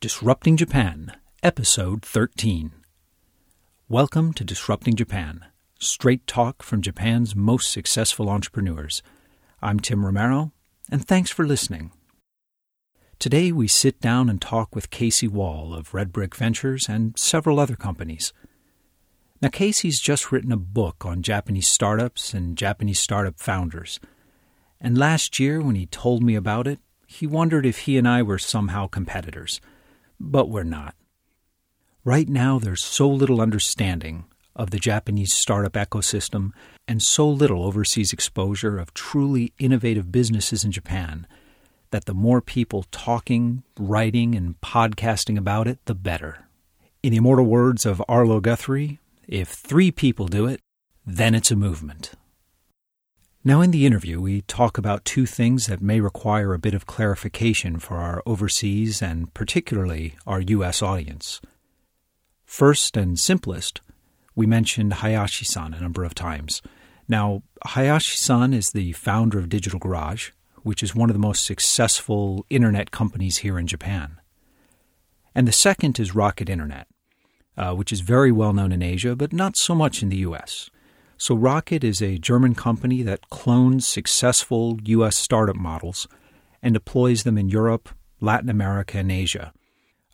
Disrupting Japan, Episode 13. Welcome to Disrupting Japan, straight talk from Japan's most successful entrepreneurs. I'm Tim Romero, and thanks for listening. Today we sit down and talk with Casey Wahl of Red Brick Ventures and several other companies. Now, Casey's just written a book on Japanese startups and Japanese startup founders. And last year, when he told me about it, he wondered if he and I were somehow competitors but we're not. Right now, there's so little understanding of the Japanese startup ecosystem and so little overseas exposure of truly innovative businesses in Japan that the more people talking, writing, and podcasting about it, the better. In the immortal words of Arlo Guthrie, if three people do it, then it's a movement. Now, in the interview, we talk about two things that may require a bit of clarification for our overseas and particularly our U.S. audience. First and simplest, we mentioned Hayashi san a number of times. Now, Hayashi san is the founder of Digital Garage, which is one of the most successful internet companies here in Japan. And the second is Rocket Internet, uh, which is very well known in Asia, but not so much in the U.S. So, Rocket is a German company that clones successful U.S. startup models and deploys them in Europe, Latin America, and Asia.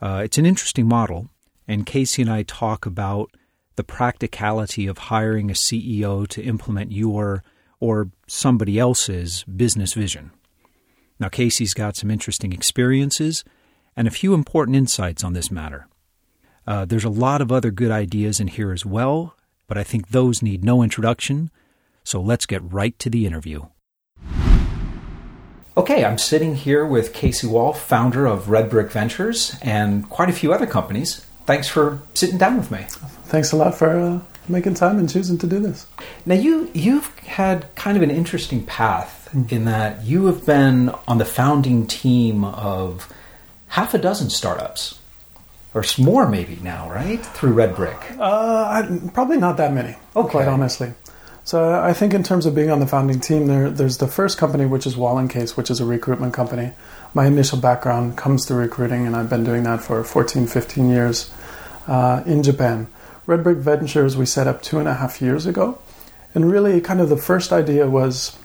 Uh, it's an interesting model, and Casey and I talk about the practicality of hiring a CEO to implement your or somebody else's business vision. Now, Casey's got some interesting experiences and a few important insights on this matter. Uh, there's a lot of other good ideas in here as well, but I think those need no introduction, so let's get right to the interview. Okay, I'm sitting here with Casey Wahl, founder of Red Brick Ventures and quite a few other companies. Thanks for sitting down with me. Thanks a lot for uh, making time and choosing to do this. Now, you you've had kind of an interesting path mm. in that you have been on the founding team of half a dozen startups or more maybe now, right? Through Red Brick. Uh, I, probably not that many. Okay. Quite honestly. So I think in terms of being on the founding team, there, there's the first company, which is Wahl and Case, which is a recruitment company. My initial background comes through recruiting, and I've been doing that for 14, 15 years uh, in Japan. Red Brick Ventures we set up two and a half years ago, and really, kind of the first idea was,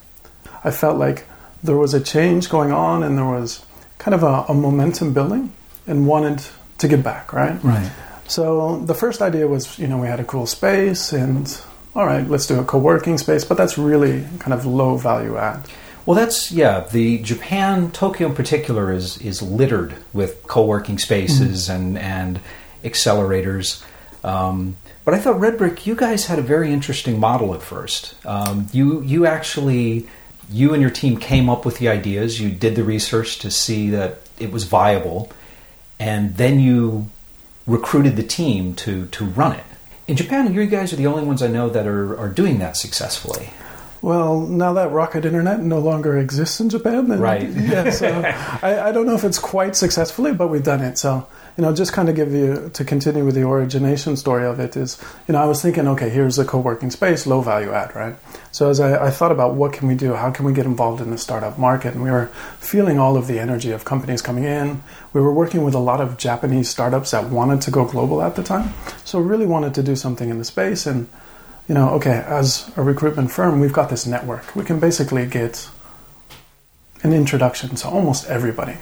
I felt like there was a change going on, and there was kind of a, a momentum building, and wanted to give back, right? Right. So the first idea was, you know, we had a cool space and all right, let's do a co-working space, but that's really kind of low value add. Well, that's yeah. The Japan, Tokyo in particular, is is littered with co-working spaces mm-hmm. and and accelerators. Um, but I thought Red Brick, you guys had a very interesting model at first. Um, you you actually you and your team came up with the ideas. You did the research to see that it was viable, and then you recruited the team to to run it. In Japan, you guys are the only ones I know that are, are doing that successfully. Well, now that Rocket Internet no longer exists in Japan, then, right? Yeah, so I, I, don't know if it's quite successfully, but we've done it. So you know, just kind of give you to continue with the origination story of it is, you know, I was thinking, okay, here's a co-working space, low value add, right? So as I, I thought about what can we do, how can we get involved in the startup market, and we were feeling all of the energy of companies coming in. We were working with a lot of Japanese startups that wanted to go global at the time, so really wanted to do something in the space and you know, okay, as a recruitment firm, we've got this network. We can basically get an introduction to almost everybody.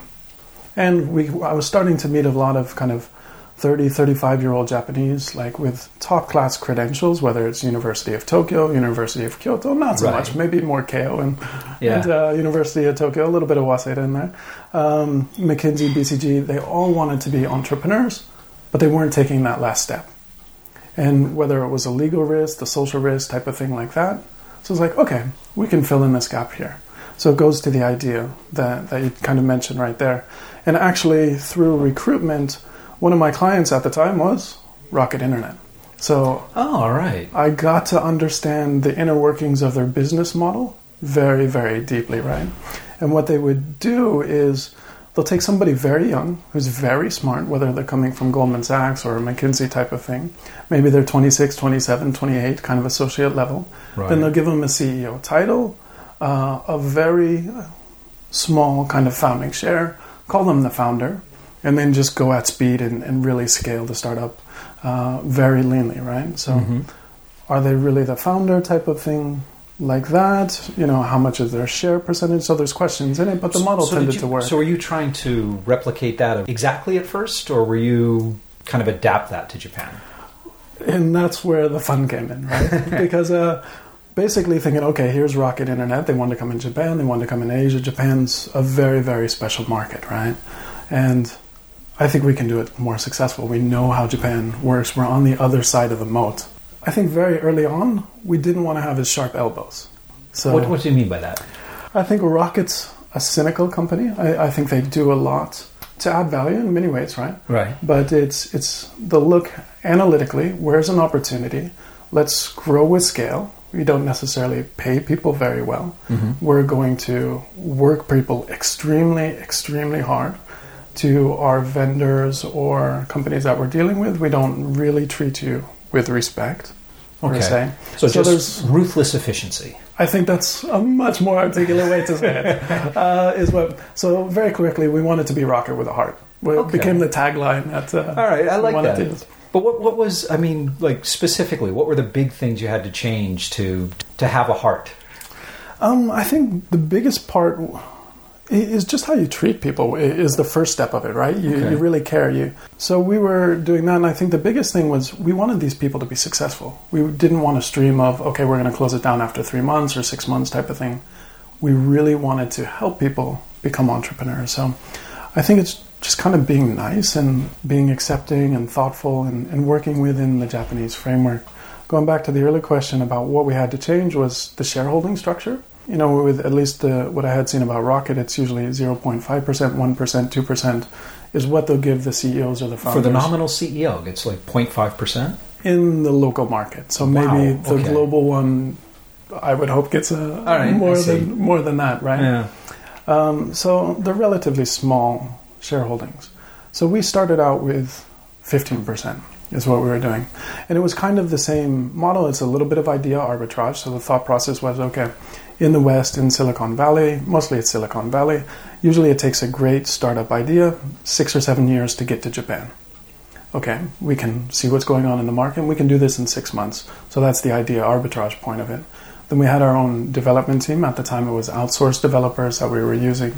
And we, I was starting to meet a lot of kind of 30, 35 year old Japanese, like with top class credentials, whether it's University of Tokyo, University of Kyoto, not so right. much, maybe more Keio and, yeah. and uh, University of Tokyo, a little bit of Waseda in there, um, McKinsey, BCG, they all wanted to be entrepreneurs, but they weren't taking that last step and whether it was a legal risk, the social risk type of thing like that. So it's like, okay, we can fill in this gap here. So it goes to the idea that, that you kind of mentioned right there. And actually, through recruitment, one of my clients at the time was Rocket Internet. So, oh, all right. I got to understand the inner workings of their business model very, very deeply, right? And what they would do is they'll take somebody very young who's very smart, whether they're coming from Goldman Sachs or a McKinsey type of thing. Maybe they're 26, 27, 28, kind of associate level. Right. Then they'll give them a CEO title, uh, a very small kind of founding share, call them the founder, and then just go at speed and, and really scale the startup uh, very leanly, right? So, Mm-hmm. are they really the founder type of thing? Like that, you know, how much is their share percentage? So there's questions in it, but the model So tended you- to work. So were you trying to replicate that exactly at first, or were you kind of adapt that to Japan? and that's where the fun came in, right? because uh, basically thinking, okay, here's Rocket Internet. They want to come in Japan. They want to come in Asia. Japan's a very, very special market, right? And I think we can do it more successful. We know how Japan works. We're on the other side of the moat. I think very early on, we didn't want to have as sharp elbows. So What, what do you mean by that? I think Rocket's a cynical company. I, I think they do a lot to add value in many ways, right? Right. but it's it's the look analytically where's an opportunity let's grow with scale we don't necessarily pay people very well we're going to work people extremely extremely hard to our vendors or companies that we're dealing with we don't really treat you with respect Okay. se So, So just there's- ruthless efficiency. I think that's a much more articulate way to say it. Uh, is what. So very quickly, we wanted to be rocket with a heart. It Okay. became the tagline. At, uh, All right, I like that. But what, what was, I mean, like specifically, what were the big things you had to change to to have a heart? Um, I think the biggest part is just how you treat people is the first step of it, right? You, Okay. you really care. You so we were doing that, and I think the biggest thing was we wanted these people to be successful. We didn't want a stream of okay, we're going to close it down after three months or six months type of thing. We really wanted to help people become entrepreneurs. So I think it's just kind of being nice and being accepting and thoughtful and, and working within the Japanese framework. Going back to the earlier question about what we had to change was the shareholding structure. You know, with at least the, what I had seen about Rocket, it's usually 0.5%, 1%, 2% is what they'll give the CEOs or the founders. For the nominal CEO, it's like 0.5%. in the local market. So Wow, maybe the okay. global one, I would hope gets a right, more than more than that, right? Yeah. Um, so they're relatively small shareholdings. So we started out with 15% is what we were doing. And it was kind of the same model. It's a little bit of idea arbitrage. So the thought process was okay, in the West, in Silicon Valley, mostly it's Silicon Valley, usually it takes a great startup idea six or seven years to get to Japan. Okay, we can see what's going on in the market. We can do this in six months. So that's the idea arbitrage point of it. Then we had our own development team. At the time, it was outsourced developers that we were using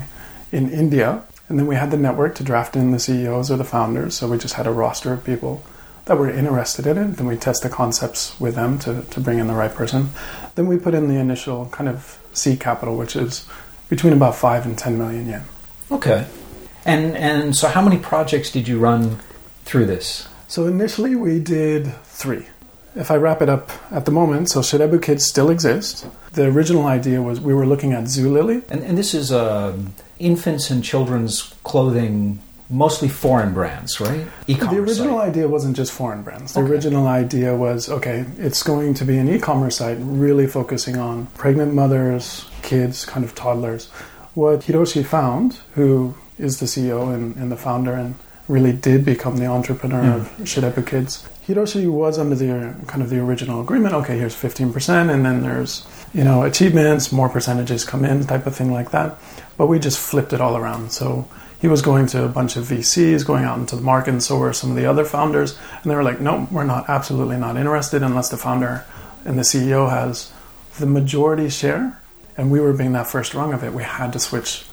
in India. And then we had the network to draft in the CEOs or the founders. So we just had a roster of people that were interested in it. Then we test the concepts with them to, to bring in the right person. Then we put in the initial kind of seed capital, which is between about 5 and 10 million yen. Okay. And and so, how many projects did you run through this? So initially we did three. If I wrap it up at the moment, so Shirebu Kids still exists. The original idea was we were looking at Zulily. And, and this is um infants and children's clothing, mostly foreign brands, right? The E-commerce original site. idea wasn't just foreign brands. The Okay. original idea was okay, it's going to be an e commerce site really focusing on pregnant mothers, kids, kind of toddlers. What Hiroshi found, who is the CEO and, and the founder and really did become the entrepreneur hmm. of Shirebu Kids, Hiroshi was under the kind of the original agreement. Okay, here's 15%, and then there's you know achievements, more percentages come in, type of thing like that. But we just flipped it all around. So he was going to a bunch of VCs, going out into the market, and so were some of the other founders. And they were like, no, we're not, absolutely not interested unless the founder and the CEO has the majority share. And we were being that first rung of it. We had to switch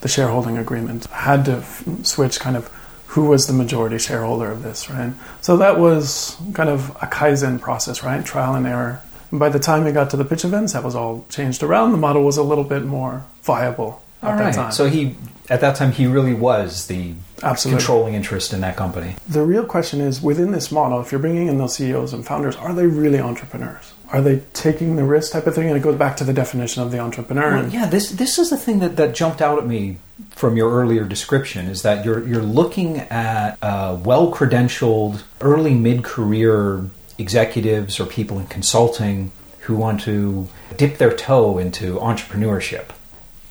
the shareholding agreement, had to f- switch kind of who was the majority shareholder of this, right? So that was kind of a Kaizen process, right? Trial and error. And by the time it got to the pitch events, that was all changed around. The model was a little bit more viable at All that time. So he, at that time, he really was the Absolutely. controlling interest in that company. The real question is within this model, if you're bringing in those CEOs and founders, are they really entrepreneurs? Are they taking the risk type of thing? And it goes back to the definition of the entrepreneur. Well, yeah, this this is the thing that, that jumped out at me from your earlier description is that you're you're looking at uh, well credentialed early mid career executives or people in consulting who want to dip their toe into entrepreneurship.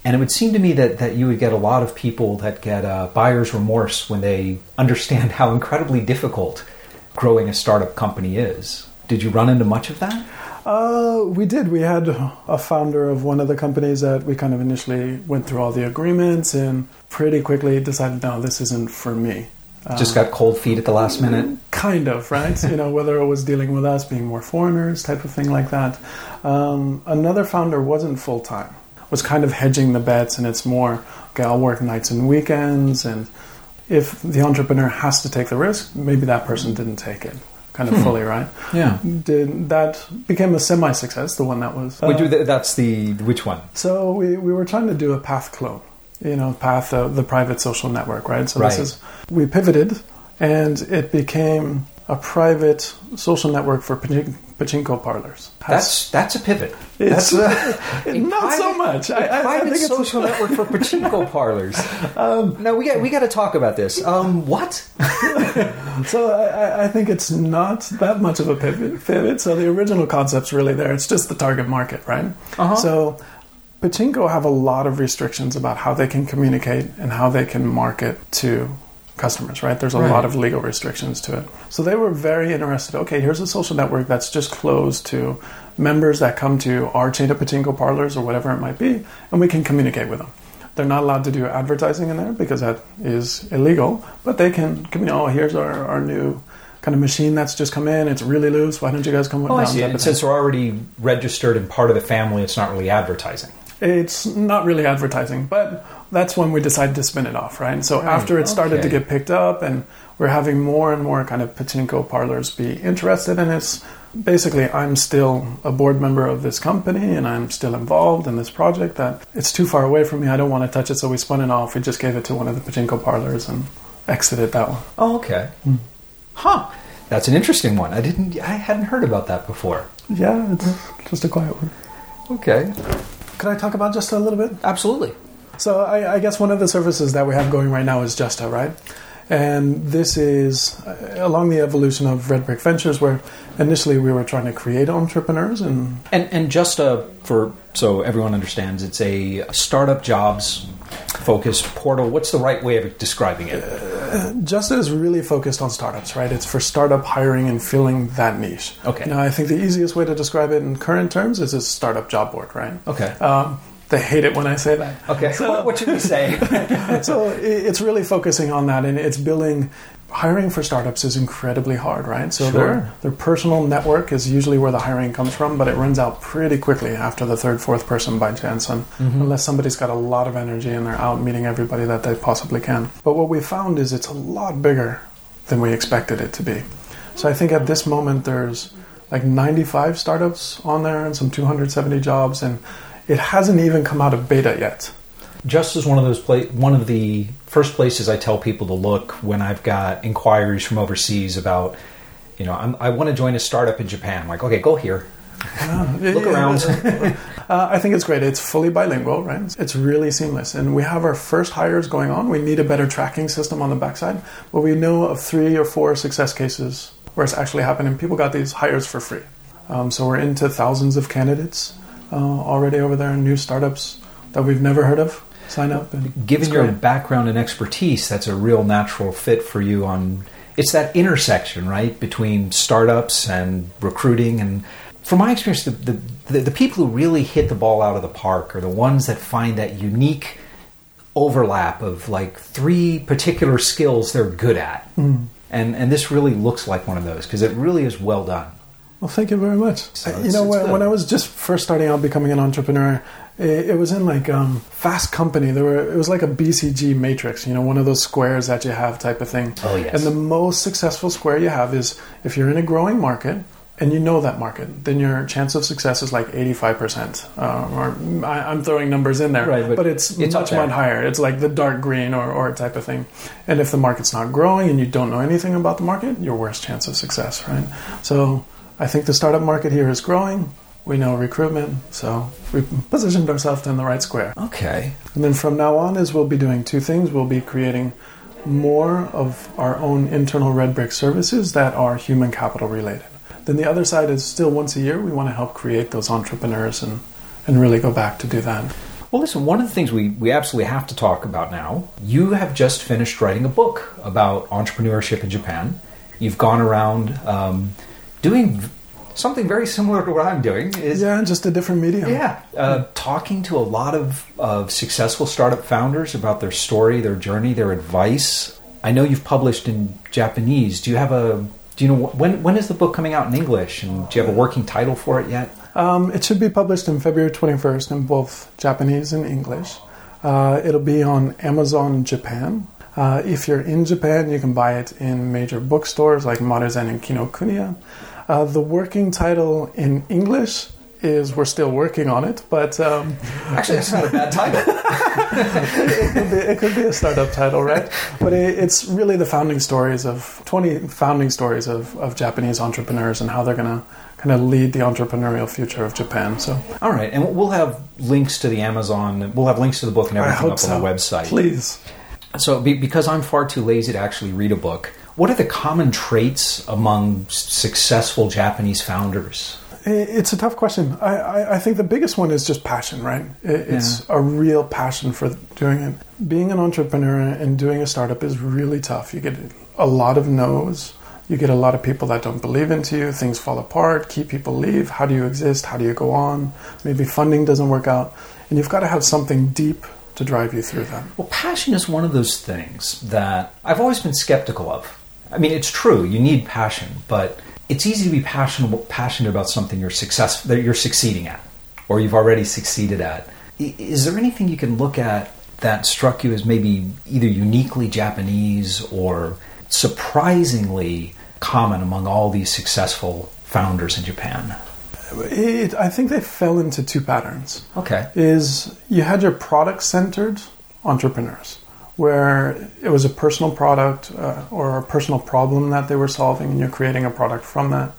And it would seem to me that, that you would get a lot of people that get uh, buyer's remorse when they understand how incredibly difficult growing a startup company is. Did you run into much of that? Uh, we did. We had a founder of one of the companies that we kind of initially went through all the agreements and pretty quickly decided, no, this isn't for me. Just got cold feet at the last minute. Kind of, right? you know, whether it was dealing with us being more foreigners, type of thing like that. Um, another founder wasn't full time, was kind of hedging the bets, and it's more, okay, I'll work nights and weekends, and if the entrepreneur has to take the risk, maybe that person didn't take it kind of hmm. fully, right? Yeah. Did, that became a semi success, the one that was. Uh, we do that's the, which one? So we, we were trying to do a path clone you know, Path, of the private social network, right? So right. this is we pivoted, and it became a private social network for pachinko parlors. Has, that's that's a pivot. It's uh, not private, so much. A I, private I social network for pachinko parlors. Um, no, we got we got to talk about this. Um, what? so I, I, think it's not that much of a pivot, pivot. So the original concept's really there. It's just the target market, right? Uh-huh. So Pachinko have a lot of restrictions about how they can communicate and how they can market to customers, right? There's a right. lot of legal restrictions to it. So they were very interested. Okay, here's a social network that's just closed to members that come to our chain of pachinko parlors or whatever it might be, and we can communicate with them. They're not allowed to do advertising in there because that is illegal, but they can communicate. Oh, here's our, our new kind of machine that's just come in. It's really loose. Why don't you guys come? Oh? I see. And since they're already registered and part of the family, it's not really advertising. It's not really advertising, but that's when we decided to spin it off, right? So right. after it started okay. to get picked up and we're having more and more kind of pachinko parlors be interested in it. Basically, I'm still a board member of this company and I'm still involved in this project that it's too far away from me. I don't want to touch it, so we spun it off. We just gave it to one of the pachinko parlors and exited that one. Oh, okay. Mm. Huh. That's an interesting one. I didn't I hadn't heard about that before. Yeah, it's just a quiet one. Okay. Could I talk about just a little bit? Absolutely. So I, I, guess one of the services that we have going right now is Justa, right? And this is uh, along the evolution of Red Brick Ventures, where initially we were trying to create entrepreneurs and and, and Justa for so everyone understands, it's a startup jobs focused portal. What's the right way of describing it? Uh, Justa is really focused on startups, right? It's for startup hiring and filling that niche. Okay. Now, I think the easiest way to describe it in current terms is a startup job board, right? Okay. Um, they hate it when I say that. Okay. So, what, what should we say? so it's really focusing on that, and it's building hiring for startups is incredibly hard, right? So sure. their their personal network is usually where the hiring comes from, but it runs out pretty quickly after the third, fourth person by chance, and mm-hmm. unless somebody's got a lot of energy and they're out meeting everybody that they possibly can. But what we found is it's a lot bigger than we expected it to be. So I think at this moment there's like 95 startups on there and some 270 jobs, and it hasn't even come out of beta yet. Justa's one of those pla- one of the first places I tell people to look when I've got inquiries from overseas about, you know, I'm, i want to join a startup in Japan. I'm like, okay, go here. Uh, look around. uh, I think it's great. It's fully bilingual, right? It's really seamless. And we have our first hires going on. We need a better tracking system on the backside, but we know of three or four success cases where it's actually happening. People got these hires for free. Um, so we're into thousands of candidates uh, already over there in new startups that we've never heard of sign up. And Given your background and expertise, that's a real natural fit for you on. It's that intersection, right, between startups and recruiting. And from my experience, the, the, the, the people who really hit the ball out of the park are the ones that find that unique overlap of like three particular skills they're good at. Mm. And, and this really looks like one of those because it really is well done. Well, thank you very much. So you know, when, when, I was just first starting out becoming an entrepreneur, it, it was in like um, Fast Company. There were it was like a BCG matrix, you know, one of those squares that you have type of thing. Oh yes. And the most successful square you have is if you're in a growing market and you know that market, then your chance of success is like 85%. Uh, or I, am throwing numbers in there, right, but, but it's, it's much, much higher. It's like the dark green or, or type of thing. And if the market's not growing and you don't know anything about the market, your worst chance of success, right? So I think the startup market here is growing. We know recruitment, so we positioned ourselves in the right square. Okay. And then from now on, is we'll be doing two things. We'll be creating more of our own internal Red Brick services that are human capital related. Then the other side is still once a year, we want to help create those entrepreneurs and, and really go back to do that. Well, listen, one of the things we, we absolutely have to talk about now, you have just finished writing a book about entrepreneurship in Japan. You've gone around um, doing something very similar to what I'm doing is yeah, just a different medium. Yeah, uh, talking to a lot of, of successful startup founders about their story, their journey, their advice. I know you've published in Japanese. Do you have a do you know when when is the book coming out in English? And do you have a working title for it yet? Um, it should be published in February 21st in both Japanese and English. Uh, it'll be on Amazon Japan. Uh, if you're in Japan, you can buy it in major bookstores like Maruzen and Kinokuniya. Uh, the working title in English is We're Still Working on It, but. Um, Actually, that's not a bad title. it, could be, it, could be, a startup title, right? But it, it's really the founding stories of 20 founding stories of, of Japanese entrepreneurs and how they're going to kind of lead the entrepreneurial future of Japan. So, all right, and we'll have links to the Amazon. We'll have links to the book and everything up so. on the website. Please. So, because I'm far too lazy to actually read a book, what are the common traits among successful Japanese founders? It's a tough question. I, I, I think the biggest one is just passion, right? It's yeah. a real passion for doing it. Being an entrepreneur and doing a startup is really tough. You get a lot of no's. You get a lot of people that don't believe into you. Things fall apart. Key people leave. How do you exist? How do you go on? Maybe funding doesn't work out. And you've got to have something deep to drive you through that. Well, passion is one of those things that I've always been skeptical of. I mean, it's true. You need passion, but it's easy to be passionate passionate about something you're success that you're succeeding at, or you've already succeeded at. Is there anything you can look at that struck you as maybe either uniquely Japanese or surprisingly common among all these successful founders in Japan? It, I think they fell into two patterns. Okay. Is you had your product centered entrepreneurs where it was a personal product uh, or a personal problem that they were solving, and you're creating a product from that.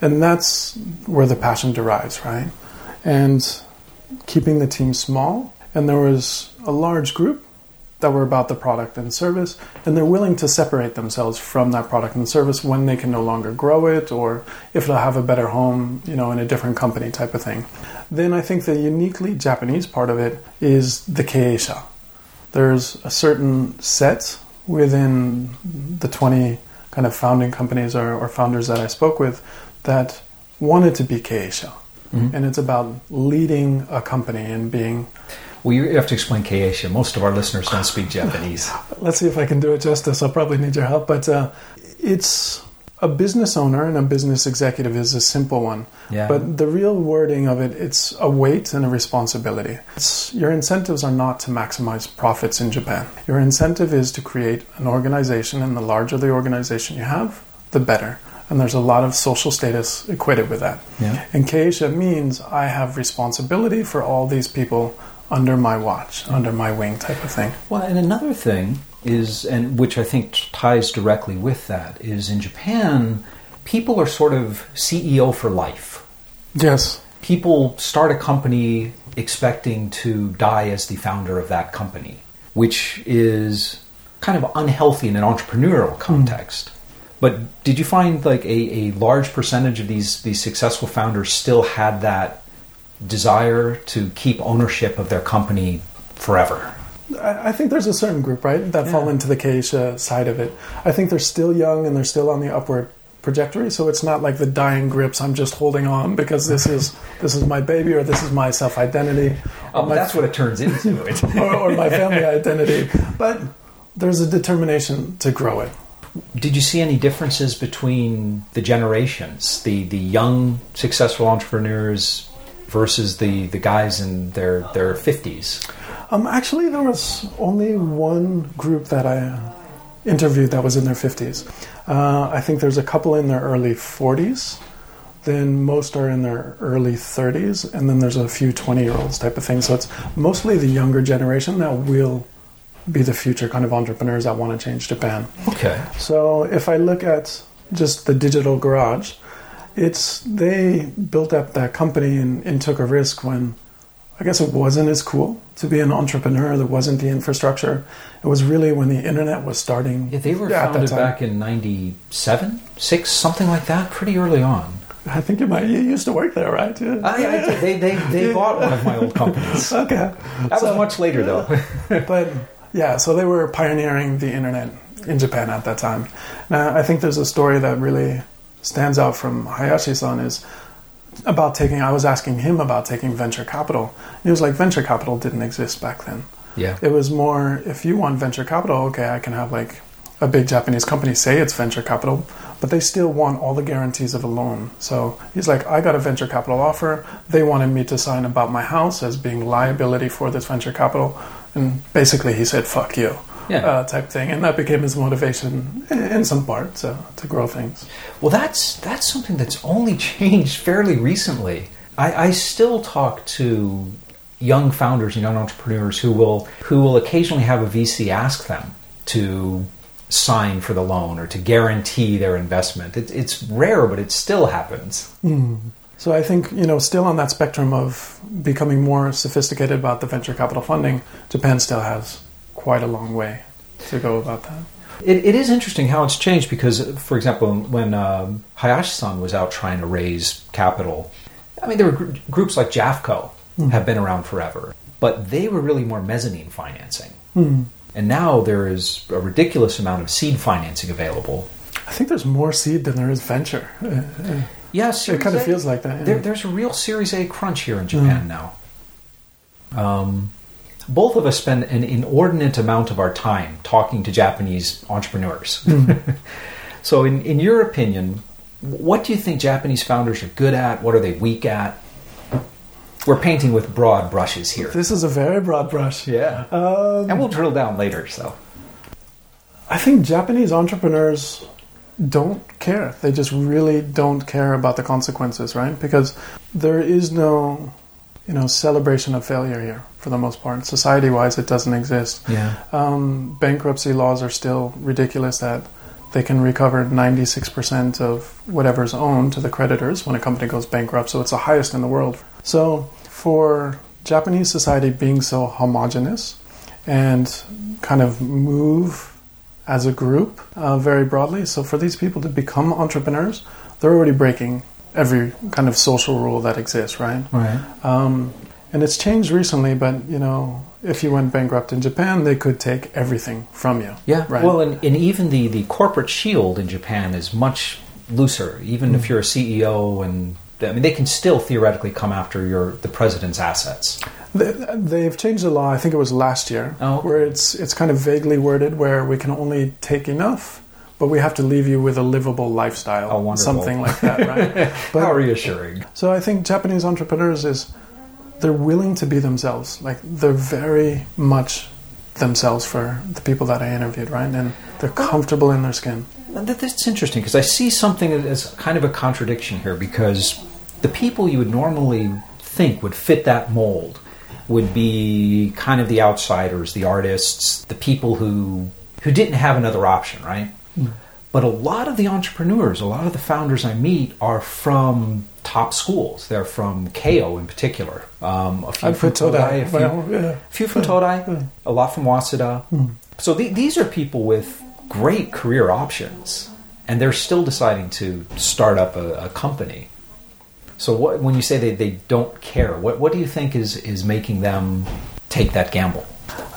And that's where the passion derives, right? And keeping the team small, and there was a large group that were about the product and service, and they're willing to separate themselves from that product and service when they can no longer grow it, or if they'll have a better home, you know, in a different company type of thing. Then I think the uniquely Japanese part of it is the keisha, there's a certain set within the 20 kind of founding companies or, or founders that I spoke with that wanted to be keisha. Mm-hmm. And it's about leading a company and being. Well, you have to explain keisha. Most of our listeners don't speak Japanese. Let's see if I can do it justice. I'll probably need your help. But uh, it's a business owner and a business executive is a simple one. Yeah. But the real wording of it, it's a weight and a responsibility. It's, your incentives are not to maximize profits in Japan. Your incentive is to create an organization, and the larger the organization you have, the better. And there's a lot of social status equated with that. Yeah. And Keisha means I have responsibility for all these people under my watch, under my wing type of thing. Well, and another thing is, and which I think ties directly with that, is in Japan, people are sort of CEO for life. Yes. People start a company expecting to die as the founder of that company, which is kind of unhealthy in an entrepreneurial context. Mm. But did you find like a, a large percentage of these these successful founders still had that desire to keep ownership of their company forever? I think there's a certain group, right, that yeah. fall into the Keisha side of it. I think they're still young and they're still on the upward trajectory, so it's not like the dying grips. I'm just holding on because this is this is my baby or this is my self identity. Oh, that's what it turns into, or, or my family identity. But there's a determination to grow it. Did you see any differences between the generations, the the young successful entrepreneurs versus the the guys in their their fifties? Um, actually, there was only one group that I interviewed that was in their 50s. Uh, I think there's a couple in their early 40s. Then most are in their early 30s, and then there's a few 20 year olds type of thing. So it's mostly the younger generation that will be the future kind of entrepreneurs that want to change Japan. Okay. So if I look at just the digital garage, it's they built up that company and, and took a risk when I guess it wasn't as cool to be an entrepreneur. There wasn't the infrastructure. It was really when the internet was starting. Yeah, they were founded back in 97, 6, something like that, pretty early on. I think you might. You used to work there, right? Yeah. I, I. They, they, they bought one of my old companies. okay. That so, was much later, though. but yeah, so they were pioneering the internet in Japan at that time. Now, I think there's a story that really stands out from Hayashi-san is about taking. I was asking him about taking venture capital. He was like, venture capital didn't exist back then. Yeah. It was more if you want venture capital, okay, I can have like a big Japanese company say it's venture capital, but they still want all the guarantees of a loan. So he's like, I got a venture capital offer. They wanted me to sign about my house as being liability for this venture capital. And basically, he said, fuck you. Yeah. Uh, type thing, and that became his motivation in, in some part to, to grow things. Well, that's that's something that's only changed fairly recently. I, I still talk to young founders and young entrepreneurs who will who will occasionally have a VC ask them to sign for the loan or to guarantee their investment. It, it's rare, but it still happens. So I think you know, still on that spectrum of becoming more sophisticated about the venture capital funding, Japan still has quite a long way to go about that. It, it is interesting how it's changed because, for example, when um, Hayashi-san was out trying to raise capital, I mean, there were gr- groups like JAFCO have been around forever, but they were really more mezzanine financing. And now there is a ridiculous amount of seed financing available. I think there's more seed than there is venture. Uh, uh, Yeah, it kind of feels like that. yeah. There, there's a real Series A crunch here in Japan now. Um, both of us spend an inordinate amount of our time talking to Japanese entrepreneurs. so, in, in your opinion, what do you think Japanese founders are good at? What are they weak at? We're painting with broad brushes here. This is a very broad brush. Yeah. Um, And we'll drill down later, so. I think Japanese entrepreneurs don't care. They just really don't care about the consequences, right? Because there is no, you know, celebration of failure here for the most part. Society-wise, it doesn't exist. Yeah. Um, bankruptcy laws are still ridiculous that they can recover 96% of whatever's owned to the creditors when a company goes bankrupt. So it's the highest in the world. So for Japanese society being so homogenous and kind of move as a group uh, very broadly, so for these people to become entrepreneurs, they're already breaking every kind of social rule that exists, right? Right. Um, and it's changed recently, but you know, if you went bankrupt in Japan, they could take everything from you. Yeah. Right. Well, and, and even the, the corporate shield in Japan is much looser. Even if mm. you're a CEO, and I mean, they can still theoretically come after your the president's assets. They, they've changed the law. I think it was last year, Oh, okay. where it's it's kind of vaguely worded, where we can only take enough, but we have to leave you with a livable lifestyle, Oh, something like that, right? But- How reassuring. So I think Japanese entrepreneurs is they're willing to be themselves. Like they're very much themselves for the people that I interviewed, right? And they're comfortable in their skin. That, that's interesting because I see something as kind of a contradiction here because the people you would normally think would fit that mold would be kind of the outsiders, the artists, the people who who didn't have another option, right? Hmm. But a lot of the entrepreneurs, a lot of the founders I meet are from top schools. They're from Keio in particular. Um, a few I'd from Todai. a few, Well, yeah. a few from Todai, a lot from Waseda. So the, these are people with great career options, and they're still deciding to start up a, a company. So what, when you say they, they don't care, what, what do you think is, is making them take that gamble?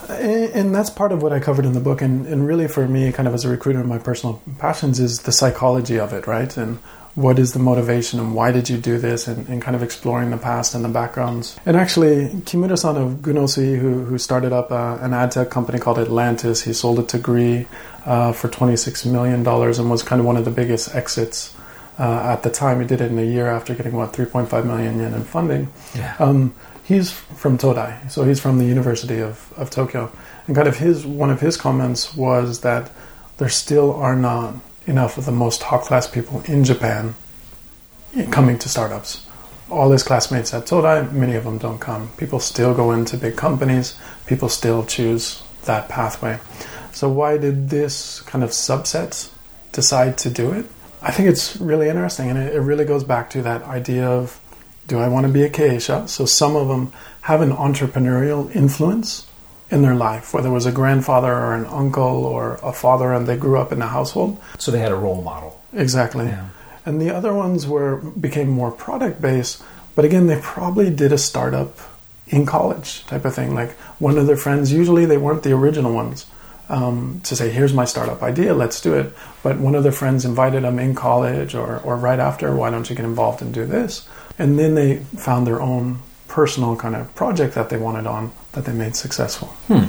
And, and that's part of what I covered in the book. And, and really, for me, kind of as a recruiter, my personal passions is the psychology of it, right? And what is the motivation and why did you do this? And, and kind of exploring the past and the backgrounds. And actually, Kimura-san of Gunosy, who, who started up uh, an ad tech company called Atlantis, he sold it to Gree uh, for $26 million and was kind of one of the biggest exits. Uh, at the time, he did it in a year after getting what 3.5 million yen in funding. Yeah. Um, he's from Todai, so he's from the University of, of Tokyo. And kind of his one of his comments was that there still are not enough of the most top class people in Japan coming to startups. All his classmates at Todai, many of them don't come. People still go into big companies. People still choose that pathway. So why did this kind of subset decide to do it? I think it's really interesting, and it, really goes back to that idea of do I want to be a Keisha? So some of them have an entrepreneurial influence in their life, whether it was a grandfather or an uncle or a father, and they grew up in a household. So they had a role model. Exactly. Yeah. And the other ones were became more product based, but again, they probably did a startup in college type of thing. Like one of their friends, usually they weren't the original ones. um, to say, here's my startup idea, let's do it. But one of their friends invited them in college or, or right after, why don't you get involved and do this? And then they found their own personal kind of project that they wanted on that they made successful. Hmm.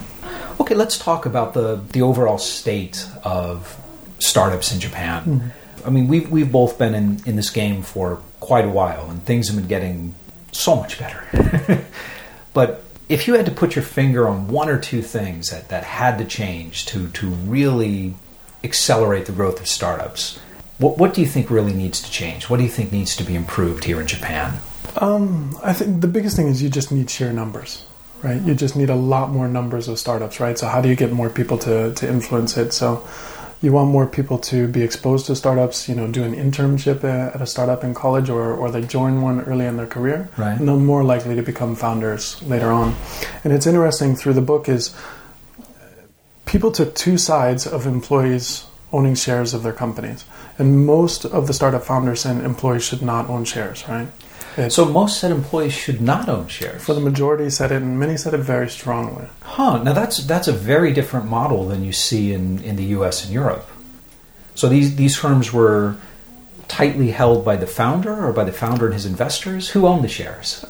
Okay, let's talk about the, the overall state of startups in Japan. Mm-hmm. I mean, we've, we've both been in, in this game for quite a while, and things have been getting so much better. but if you had to put your finger on one or two things that, that had to change to, to really accelerate the growth of startups, what, what do you think really needs to change? What do you think needs to be improved here in Japan? Um, I think the biggest thing is you just need sheer numbers, right? You just need a lot more numbers of startups, right? So how do you get more people to, to influence it? So you want more people to be exposed to startups, you know, do an internship at a startup in college or, or they join one early in their career. Right. And they're more likely to become founders later on. And it's interesting through the book is people took two sides of employees owning shares of their companies. And most of the startup founders said employees should not own shares, right? It, so most said employees should not own shares. For the majority said it, and many said it very strongly. Huh. Now that's that's a very different model than you see in, in the U.S. and Europe. So these these firms were tightly held by the founder or by the founder and his investors? Who owned the shares?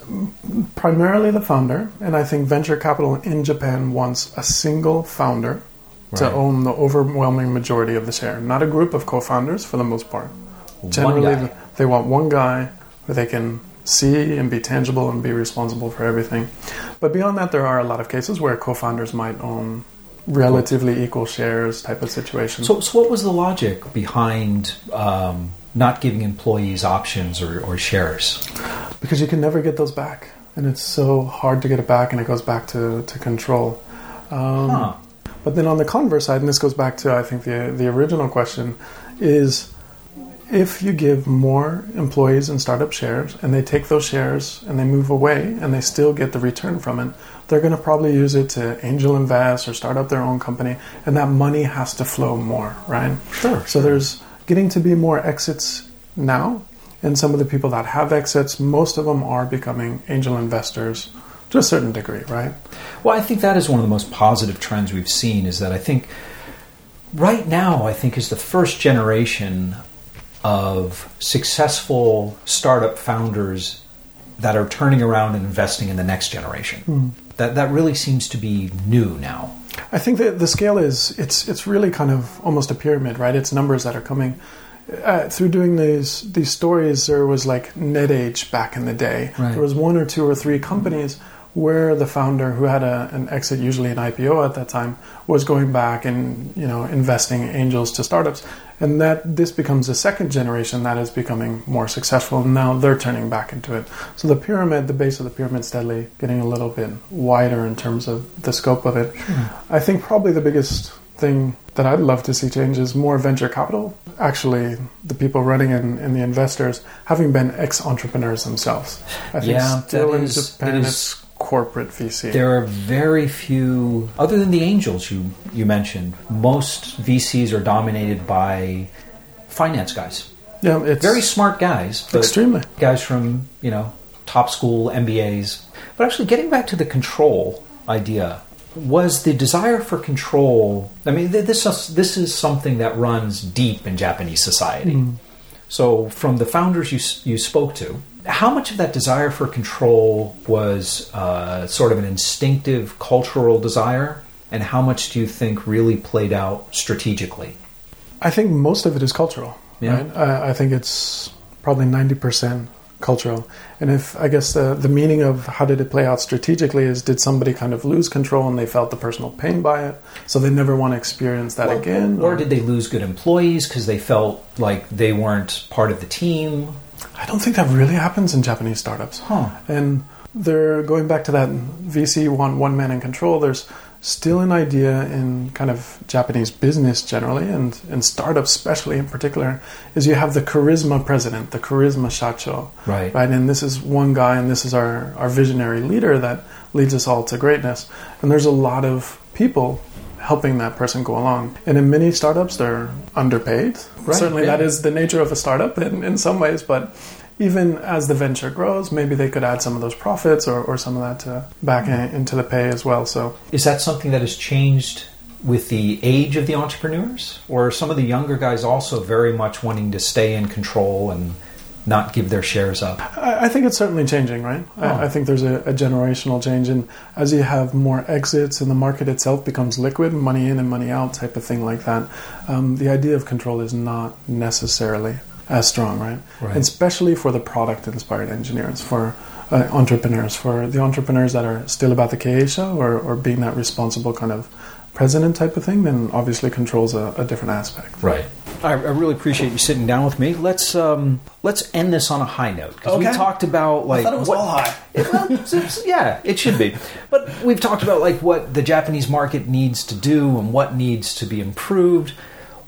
Primarily the founder, and I think venture capital in Japan wants a single founder right. to own the overwhelming majority of the share, not a group of co-founders for the most part. Generally, they want one guy who they can see and be tangible and be responsible for everything. But beyond that, there are a lot of cases where co-founders might own relatively equal shares type of situation. So, so what was the logic behind um, not giving employees options or, or, shares? Because you can never get those back, and it's so hard to get it back, and it goes back to, to control. Um, huh. But then on the converse side, and this goes back to I think the the original question, is if you give more employees and startup shares and they take those shares and they move away and they still get the return from it, they're going to probably use it to angel invest or start up their own company, and that money has to flow more, right? Sure. So there's getting to be more exits now, and some of the people that have exits, most of them are becoming angel investors to a certain degree, right? Well, I think that is one of the most positive trends we've seen. Is that I think right now, I think is the first generation of successful startup founders that are turning around and investing in the next generation. Mm. That that really seems to be new now. I think that the scale is it's it's really kind of almost a pyramid, right? It's numbers that are coming. Uh, through doing these these stories, there was like NetAge back in the day. Right. There was one or two or three companies where the founder, who had a, an exit, usually an IPO at that time, was going back and you know investing angels to startups, and that this becomes a second generation that is becoming more successful. And now they're turning back into it. So the pyramid, the base of the pyramid, steadily getting a little bit wider in terms of the scope of it. Hmm. I think probably the biggest thing that I'd love to see change is more venture capital. Actually, the people running and, and the investors having been ex entrepreneurs themselves. I think yeah, still in is, Japan, it's corporate VC. There are very few, other than the angels you, you mentioned, most VCs are dominated by finance guys. Yeah, it's very smart guys. extremely. Guys from, you know, top school MBAs. But actually, getting back to the control idea, was the desire for control. I mean, this is, this is something that runs deep in Japanese society. Mm. So, from the founders you, you spoke to, how much of that desire for control was uh, sort of an instinctive cultural desire, and how much do you think really played out strategically? I think most of it is cultural. Yeah. Right? I, I think it's probably ninety percent cultural. And if I guess the the meaning of how did it play out strategically is did somebody kind of lose control and they felt the personal pain by it, so they never want to experience that well, again, or, or did they lose good employees because they felt like they weren't part of the team? I don't think that really happens in Japanese startups. Huh. And they're going back to that VC one one man in control. There's still an idea in kind of Japanese business generally and, and startups especially in particular is you have the charisma president, the charisma shacho. Right. Right. And this is one guy and this is our, our visionary leader that leads us all to greatness. And there's a lot of people helping that person go along. And in many startups, they're underpaid. Right, Certainly, yeah. that is the nature of a startup in, in some ways, but even as the venture grows, maybe they could add some of those profits or, or some of that to back in, into the pay as well. So, is that something that has changed with the age of the entrepreneurs, or are some of the younger guys also very much wanting to stay in control and not give their shares up? I, I think it's certainly changing, right? Oh. I, I, think there's a, a, generational change, and as you have more exits and the market itself becomes liquid, money in and money out type of thing like that, um, the idea of control is not necessarily as strong, right? right. especially for the product inspired engineers, for uh, entrepreneurs, for the entrepreneurs that are still about the KA or, or being that responsible kind of president type of thing, then obviously controls a, a different aspect. Right. I, I, really appreciate you sitting down with me. Let's um, let's end this on a high note because okay. we talked about like I thought it was what, all high. It, well, it's, it's, yeah, it should be. But we've talked about like what the Japanese market needs to do and what needs to be improved.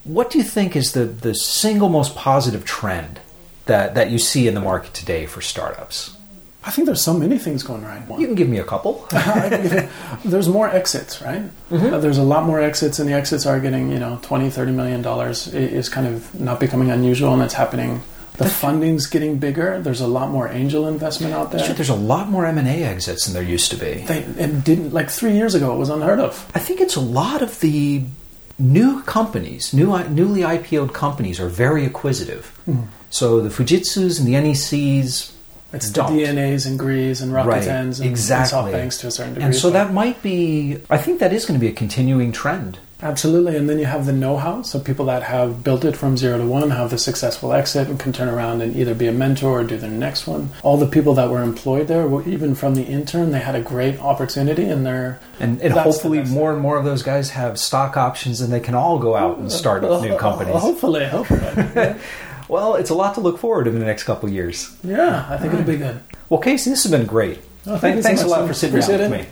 What do you think is the the single most positive trend that that you see in the market today for startups? I think there's so many things going right. You can give me a couple. there's more exits, right? Mm-hmm. Uh, there's a lot more exits, and the exits are getting, you know, 20, 30 million dollars is kind of not becoming unusual, and it's happening. The funding's getting bigger. There's a lot more angel investment out there. There's a lot more M and A exits than there used to be. They, it didn't like three years ago. It was unheard of. I think it's a lot of the new companies, new newly IPO'd companies, are very acquisitive. Mm. So the Fujitsu's and the NECs it's the DeNAs and Grees and Rakutens right. and, exactly. and SoftBanks to a certain degree. And so that might be, I think that is going to be a continuing trend. Absolutely. And then you have the know how. So people that have built it from zero to one have the successful exit and can turn around and either be a mentor or do the next one. All the people that were employed there, even from the intern, they had a great opportunity and they're. And, and hopefully more and more of those guys have stock options and they can all go out and start new companies. Hopefully, hopefully. Well, it's a lot to look forward to in the next couple of years. Yeah, I think it'll be good. Well, Casey, this has been great. Oh, thank thanks so a lot for sitting down with me.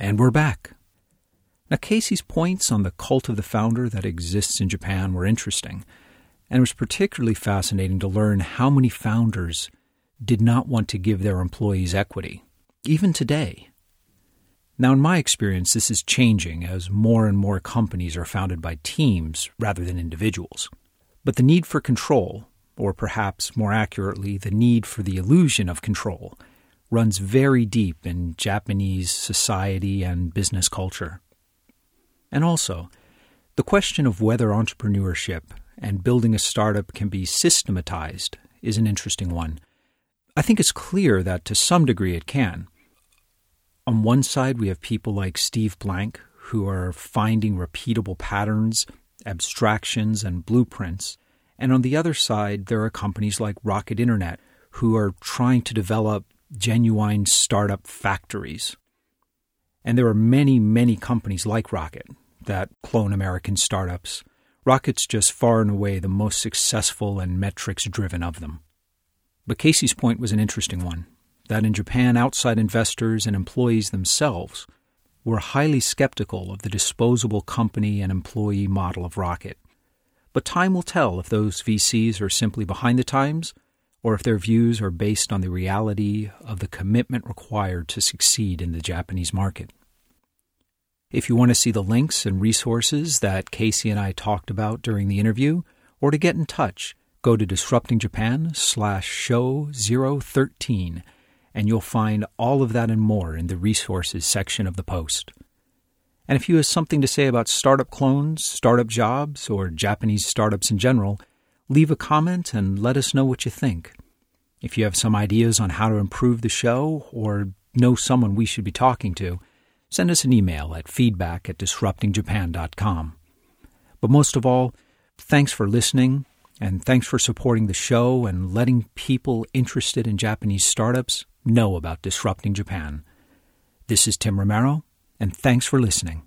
And we're back. Now, Casey's points on the cult of the founder that exists in Japan were interesting, and it was particularly fascinating to learn how many founders did not want to give their employees equity, even today. Now, in my experience, this is changing as more and more companies are founded by teams rather than individuals. But the need for control, or perhaps more accurately, the need for the illusion of control, runs very deep in Japanese society and business culture. And also, the question of whether entrepreneurship and building a startup can be systematized is an interesting one. I think it's clear that to some degree it can. On one side, we have people like Steve Blank, who are finding repeatable patterns abstractions, and blueprints. And on the other side, there are companies like Rocket Internet who are trying to develop genuine startup factories. And there are many, many companies like Rocket that clone American startups. Rocket's just far and away the most successful and metrics driven of them. But Casey's point was an interesting one that in Japan, outside investors and employees themselves were highly skeptical of the disposable company and employee model of Rocket. But time will tell if those VCs are simply behind the times or if their views are based on the reality of the commitment required to succeed in the Japanese market. If you want to see the links and resources that Casey and I talked about during the interview, or to get in touch, go to Disrupting Japan slash show 013 and you'll find all of that and more in the resources section of the post. And if you have something to say about startup clones, startup jobs, or Japanese startups in general, leave a comment and let us know what you think. If you have some ideas on how to improve the show or know someone we should be talking to, send us an email at feedback at disruptingjapan.com. But most of all, thanks for listening, and thanks for supporting the show and letting people interested in Japanese startups know about disrupting Japan. This is Tim Romero, and thanks for listening.